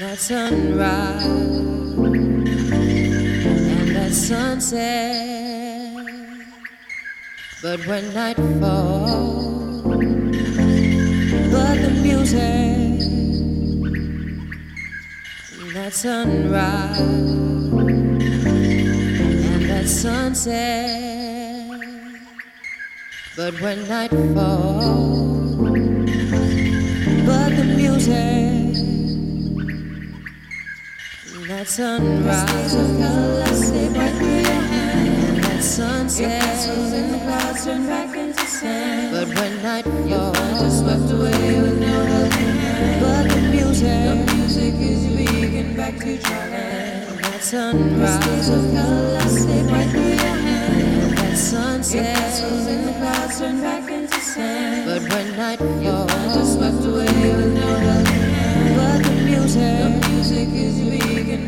that sunrise and that sunset. But when night falls, but the music, that sunrise and that sunset. But when night falls, but the music, that sunrise of color slip right through your hand, that sunset. In the clouds turn back into sand. But when night falls, just swept away with no. But the music, the music is vegan back to dryland. That sunrise of color slip right through that sunset. In the clouds turn back into sand. But when night falls, just swept away with no. But the music,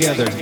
together.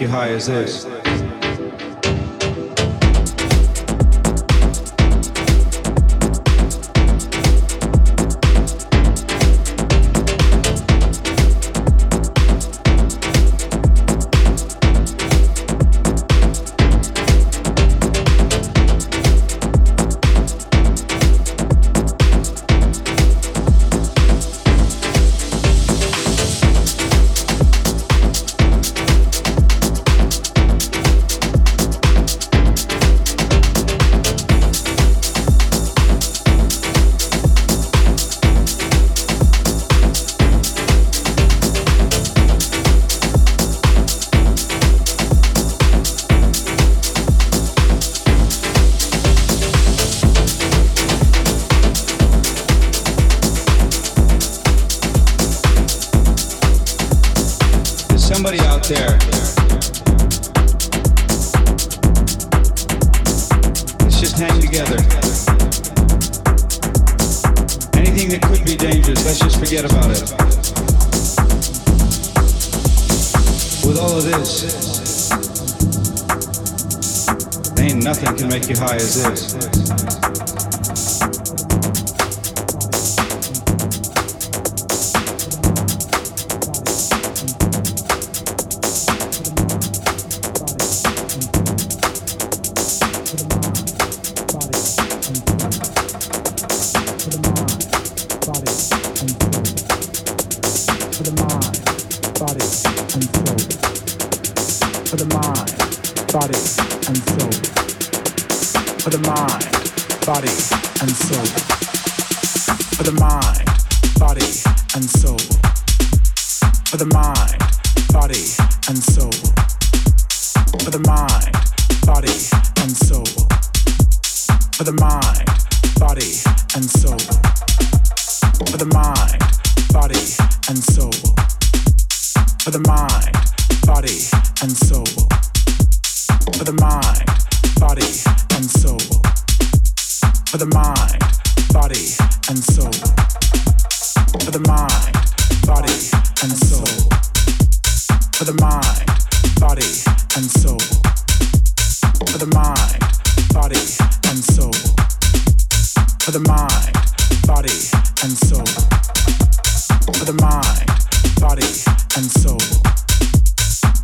Make you high as this. High as this. body, and soul. For the mind, body, and soul. For the mind, body, and soul. For the mind, body, and soul. For the mind, body, and soul. For the mind, body, and soul. For the mind, body, and soul. For the mind, body, and soul for the mind, body, and soul. For the mind, body, and soul. For the mind, body, and soul. For the mind, body, and soul. For the mind, body, and soul. For the mind, body, and soul. For the mind, body, and soul.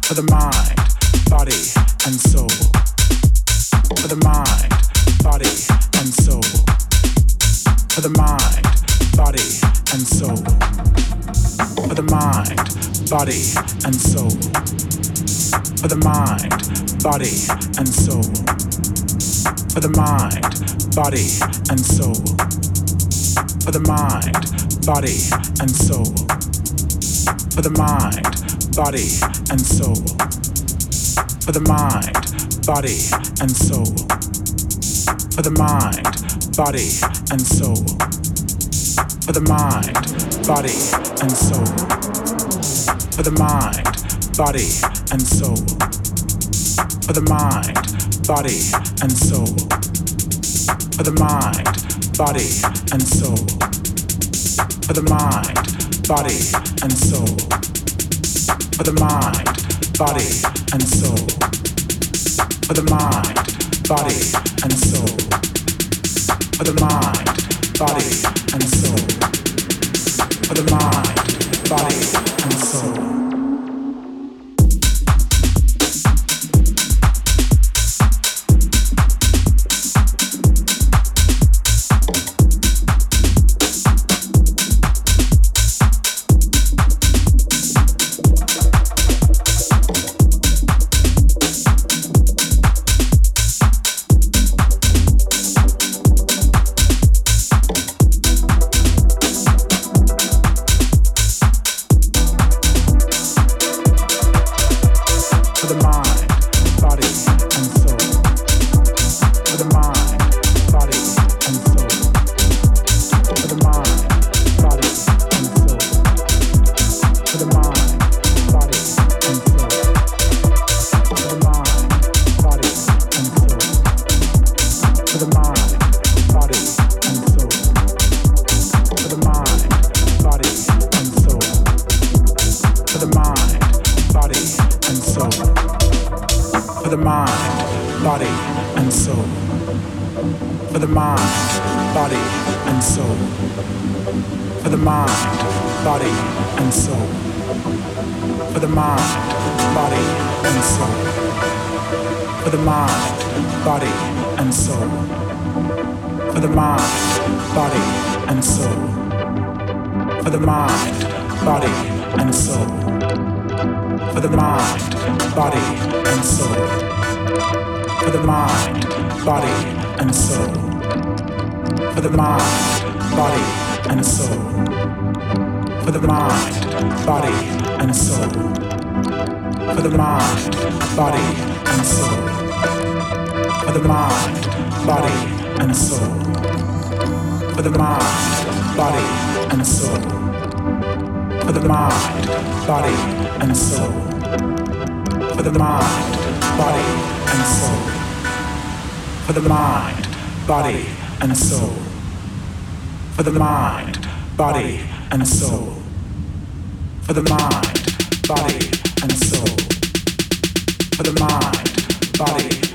For the mind, body, and soul. For the mind, body, and soul. For the mind, body, and soul. For the mind, body, and soul. For the mind, body, and soul. For the mind, body, and soul. For the mind, body, and soul. For the mind, body, and soul for the mind, body, and soul. For the mind, body, and soul. For the mind, body, and soul. For the mind, body, and soul. For the mind, body, and soul. For the mind, body, and soul. For the mind, body, and soul. For the mind, body, and soul. For the mind, body, and soul. For the mind, body, and soul. For the mind, body, and soul. the mind, body, and soul. For the mind, body, and soul. For the mind, body, and soul. For the mind, body, and soul. For the mind, body, and soul. For the mind, body, and soul. For the mind, body, and soul. For the mind, body, and soul for the mind, body, and soul. For the mind, body, and soul. For the mind, body, and soul. For the mind, body, and soul. For the mind, body, and soul. For the mind, body, and soul. For the mind, body, and soul. For the mind, body, for the mind, body, and soul. For the mind, body, and soul. For the mind, body, and soul. For the mind, body,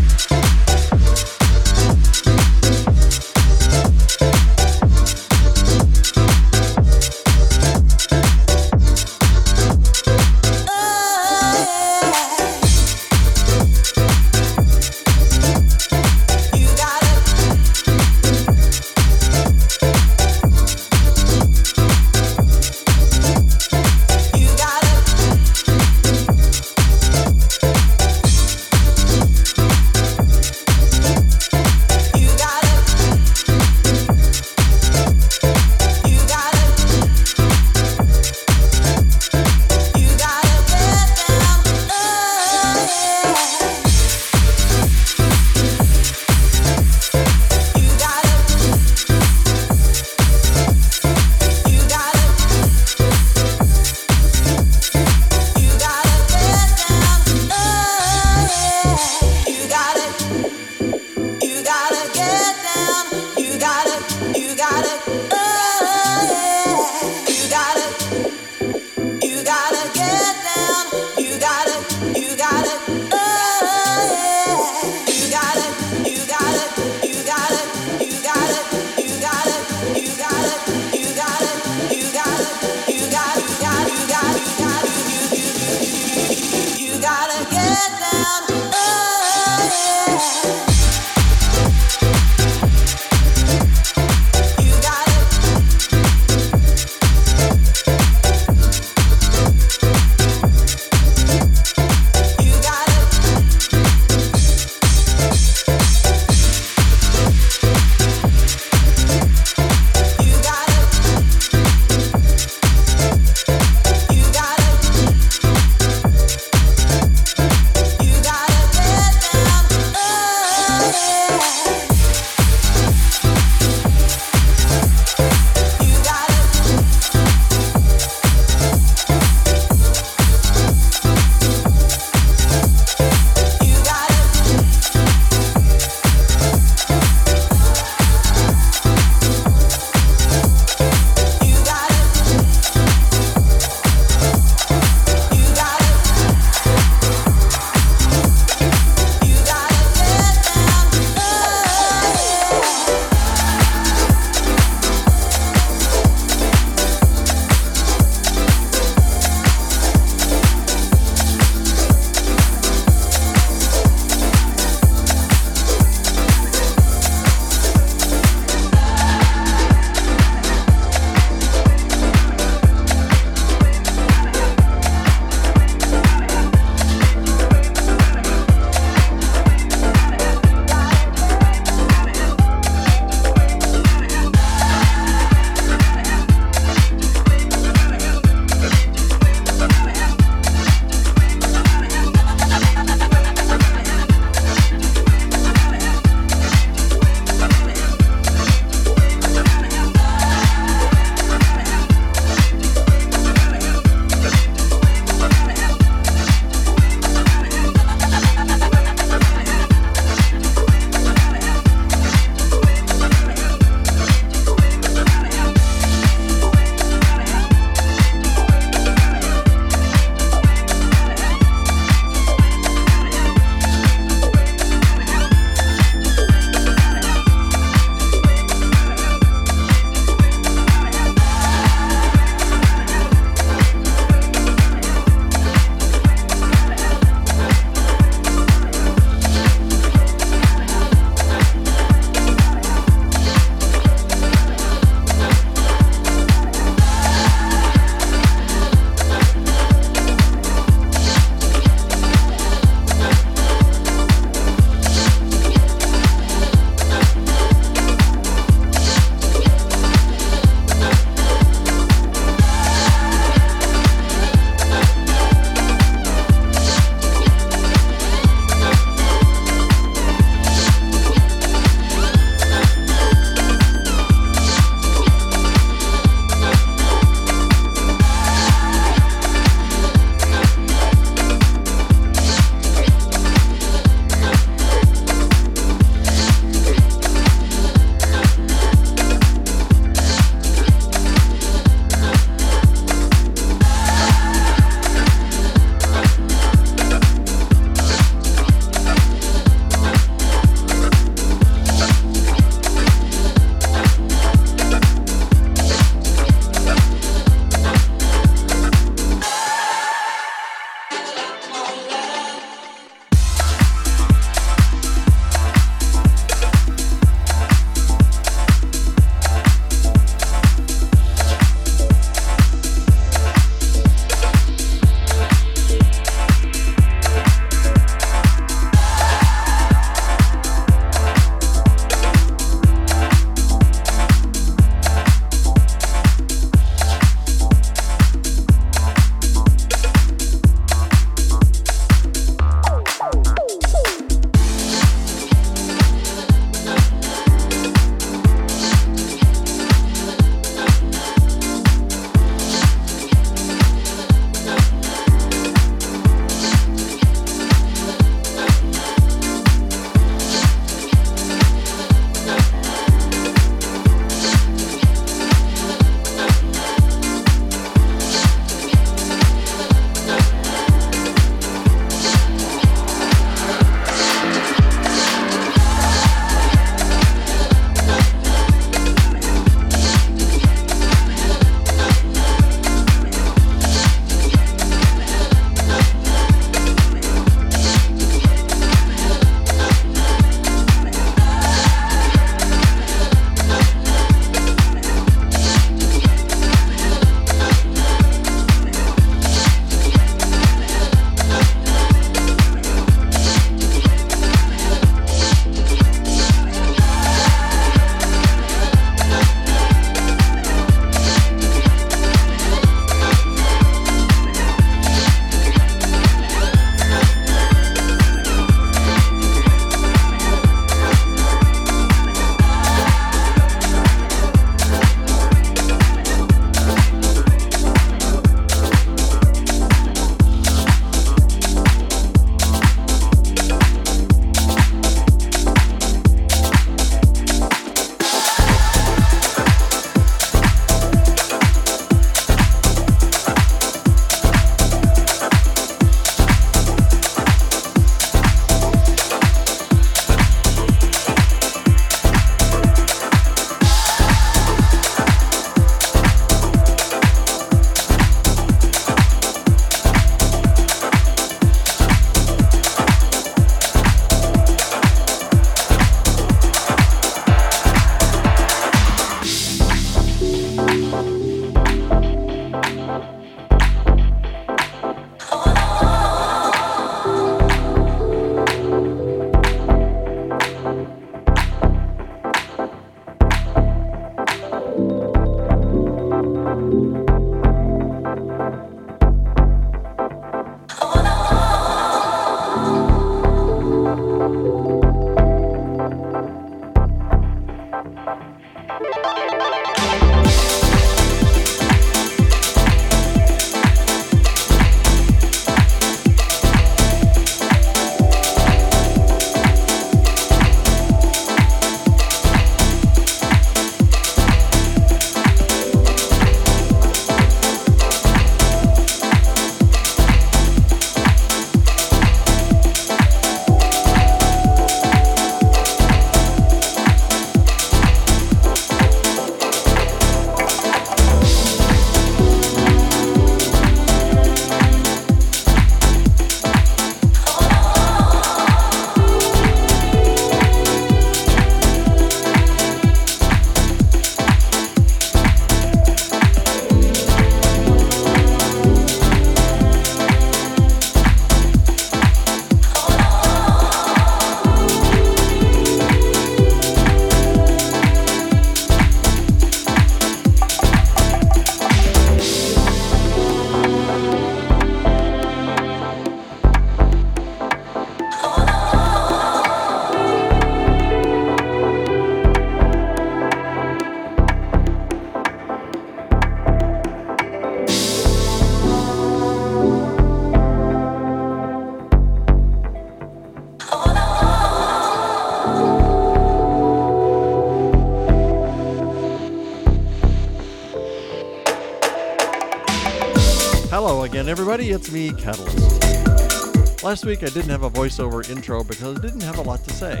again, everybody. It's me, Catalyst. Last week I didn't have a voiceover intro because I didn't have a lot to say.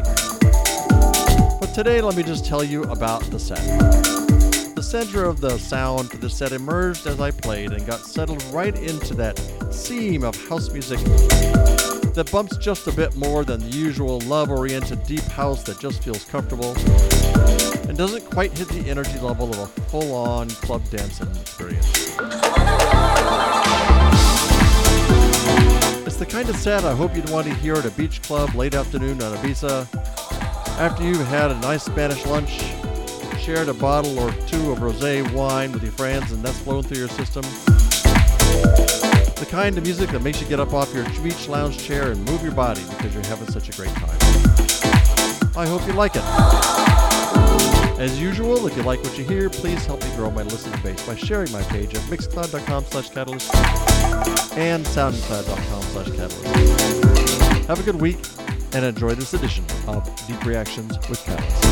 But today, let me just tell you about the set. The center of the sound for the set emerged as I played and got settled right into that seam of house music that bumps just a bit more than the usual love oriented deep house that just feels comfortable and doesn't quite hit the energy level of a full on club dancing It's the kind of set I hope you'd want to hear at a beach club late afternoon on Ibiza after you've had a nice Spanish lunch, shared a bottle or two of rosé wine with your friends, and that's flowing through your system. The kind of music that makes you get up off your beach lounge chair and move your body because you're having such a great time. I hope you like it. As usual, if you like what you hear, please help me grow my listener base by sharing my page at mixcloud.com slash catalyst and soundcloud.com slash catalyst. Have a good week and enjoy this edition of Deep Reactions with Catalyst.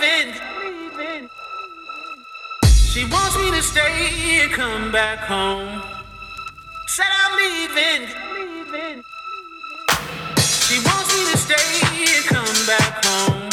leaving. She wants me to stay and come back home. Said I'm leaving. She wants me to stay and come back home.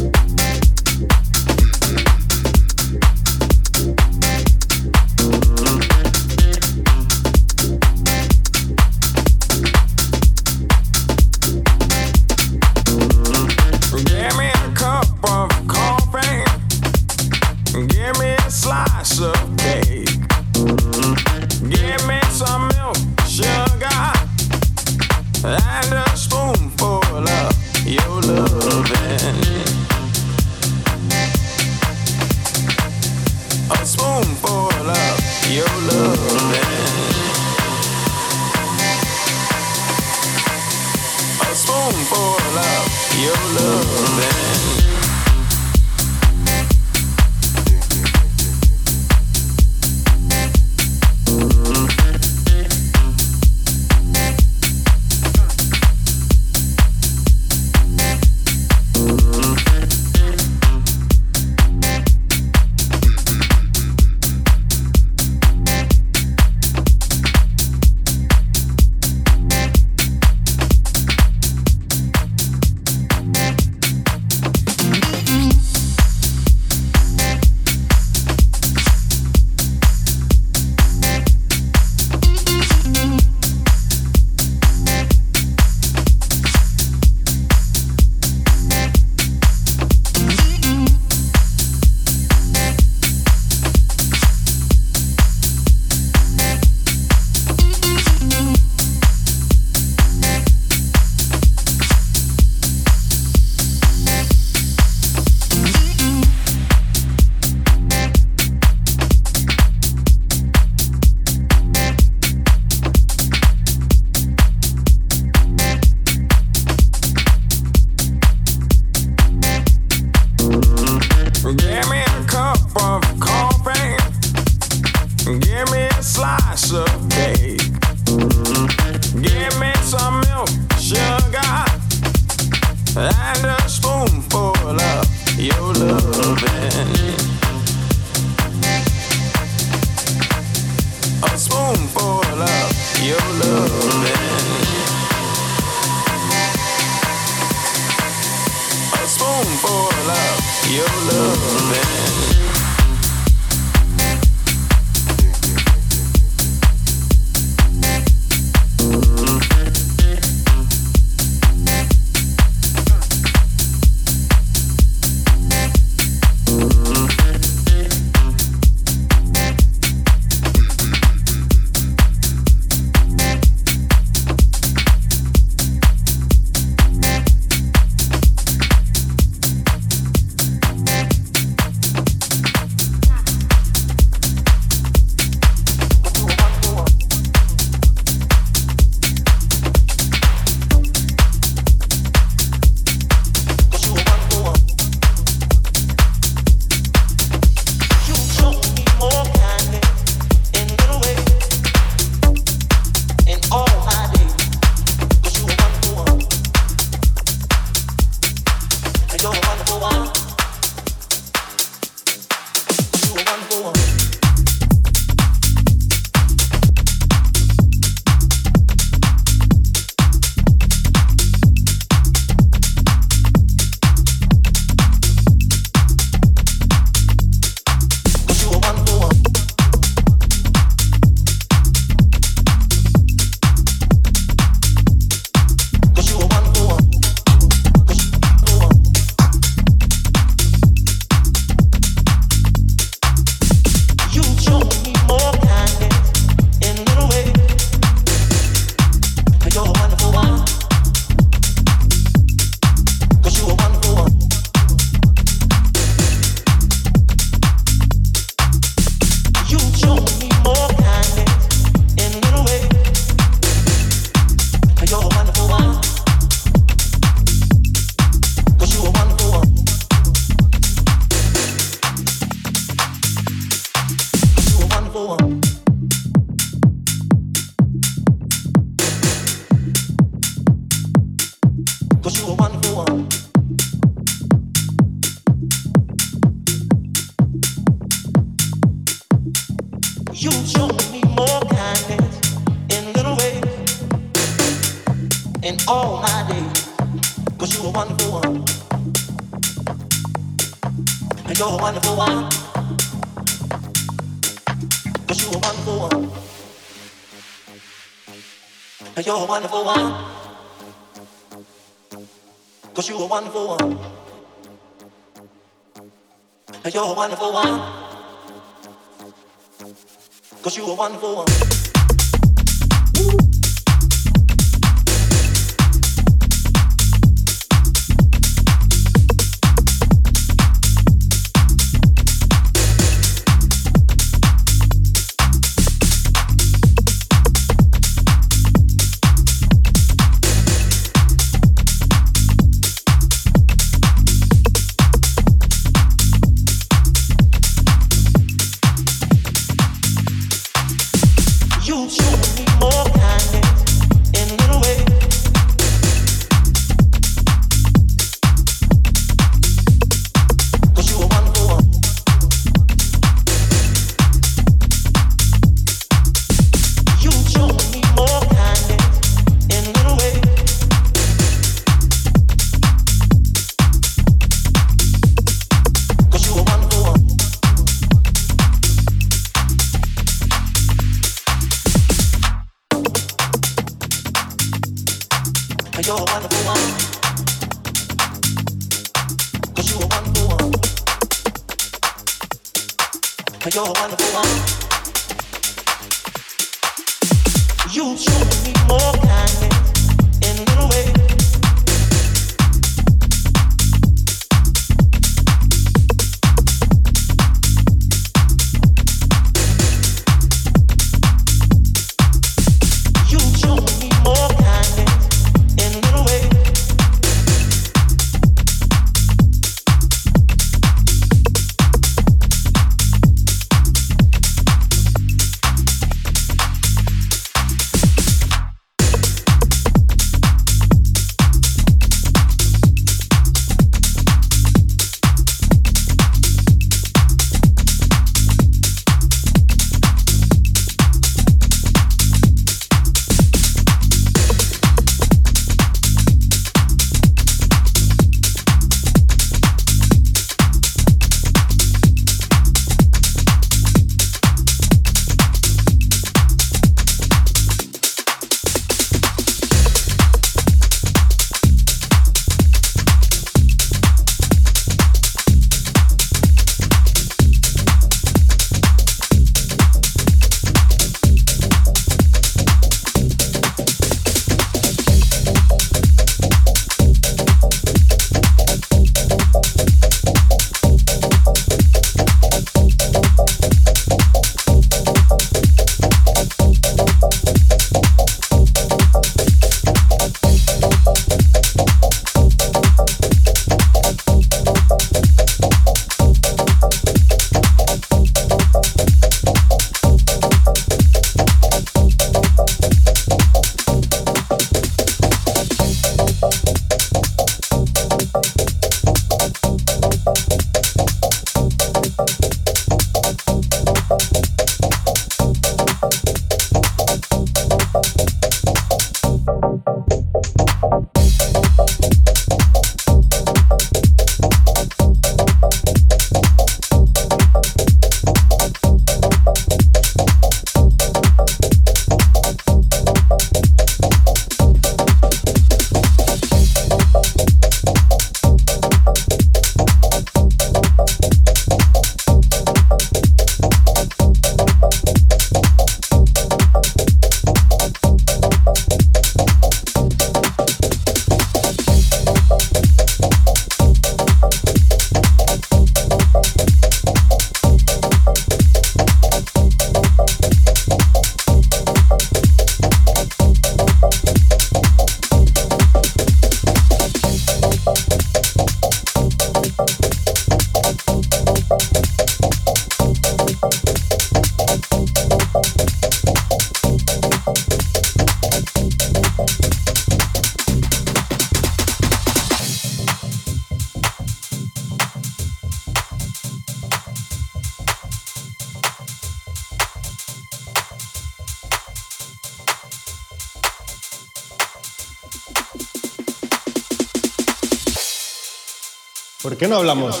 Qué no hablamos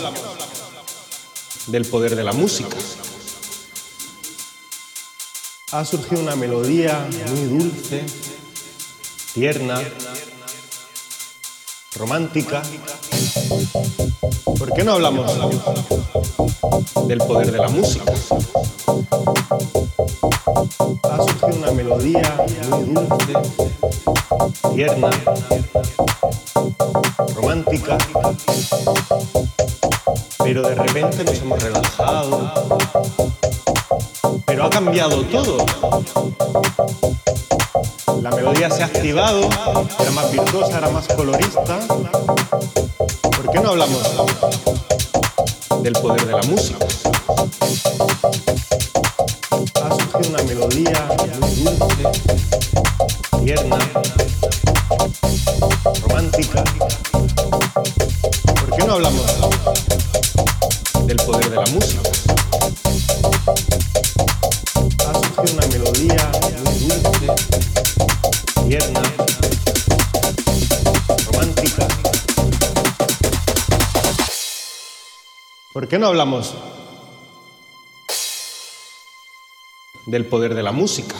del poder de la música? Ha surgido una melodía muy dulce, tierna, romántica. ¿Por qué no hablamos del poder de la música? Ha surgido una melodía muy dulce, tierna, romántica, pero de repente nos hemos relajado, pero ha cambiado todo. La melodía se ha activado, era más virtuosa, era más colorista. ¿Por qué no hablamos del poder de la música? Ha surgido una melodía muy dulce, tierna, romántica. ¿Por qué no hablamos del poder de la música? Qué no hablamos del poder de la música?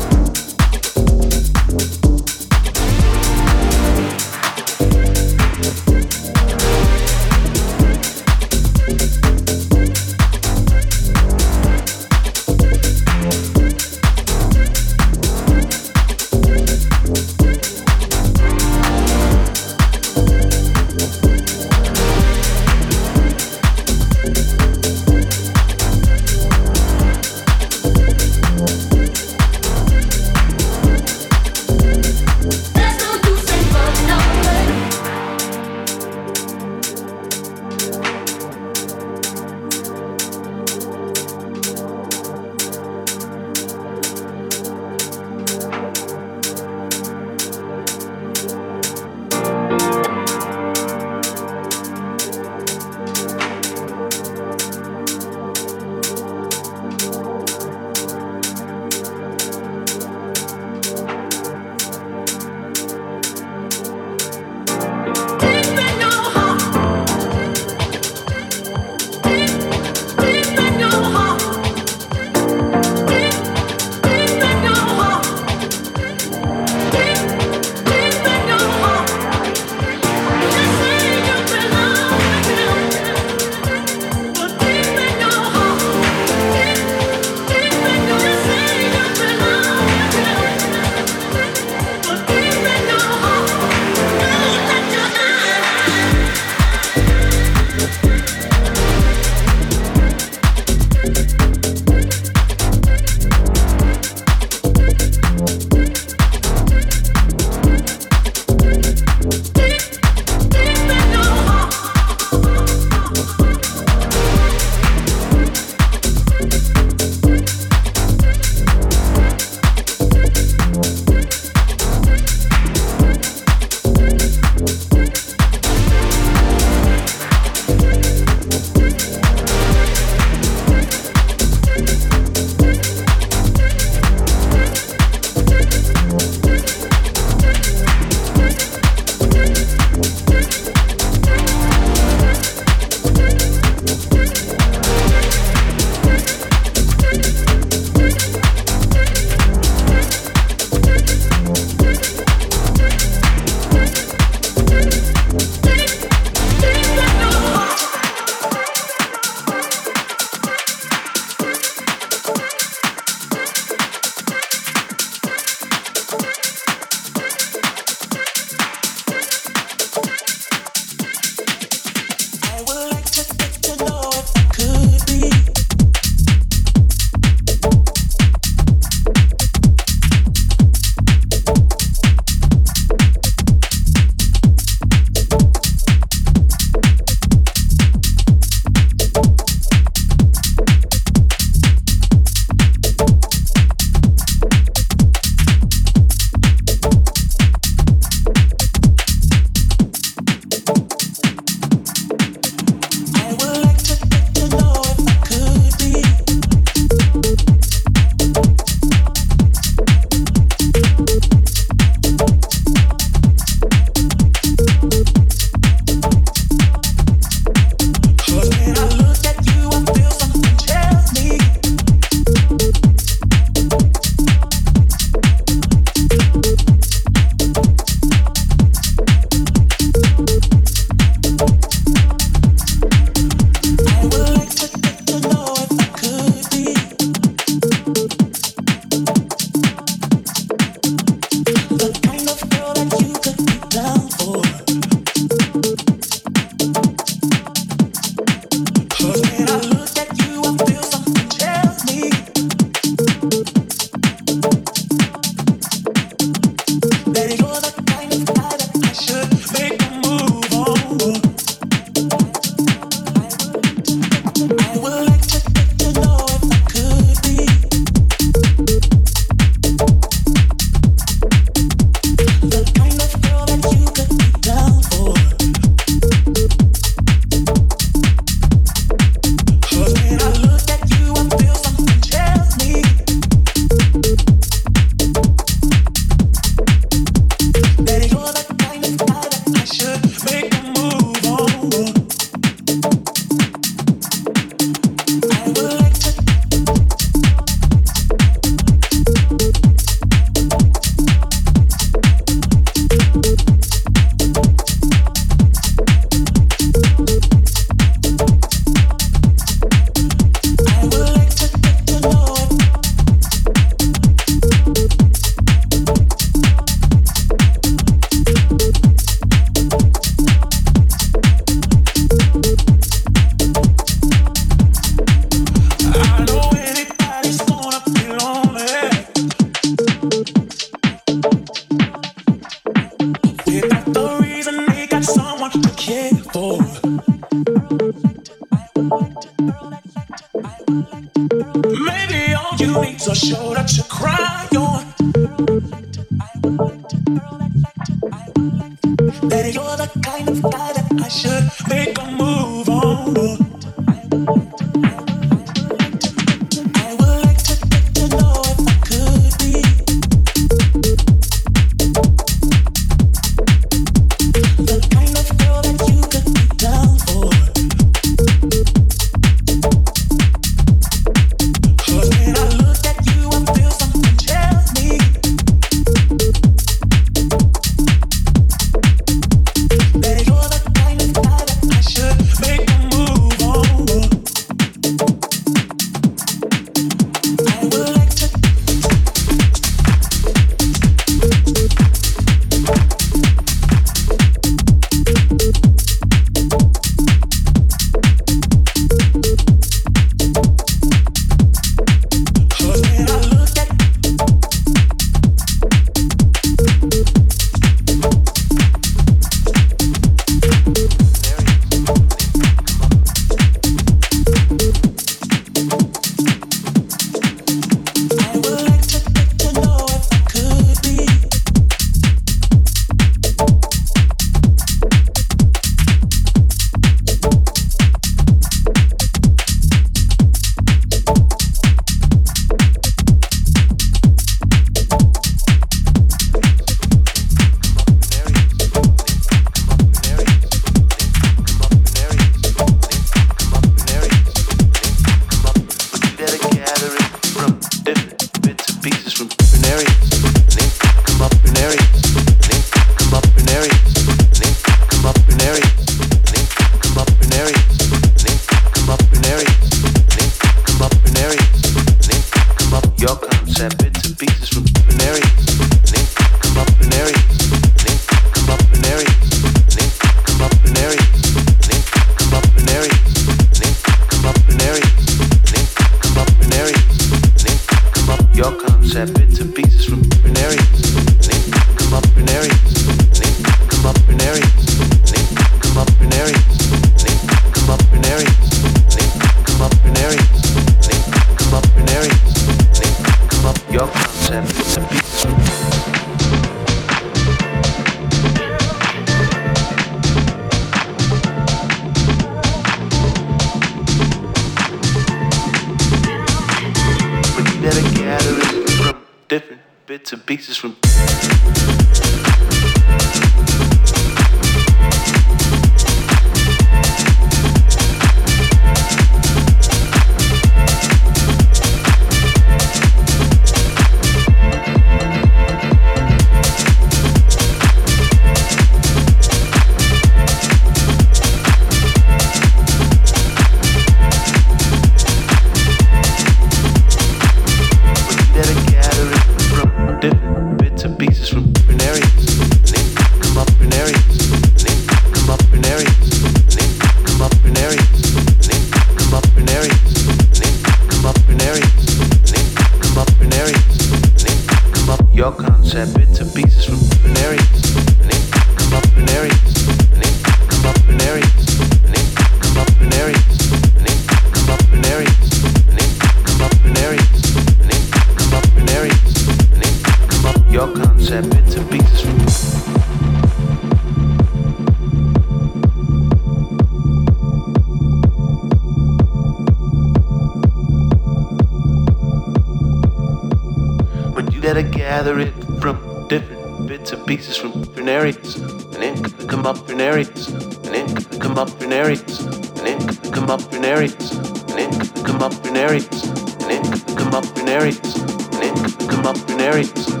areas, an ink come up in areas, an ink come up in areas, an ink come up in areas, an ink come up in areas, an ink come up in areas, an ink come up in areas.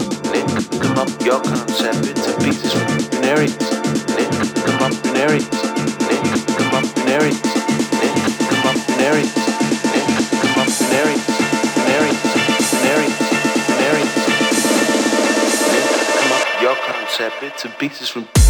takes from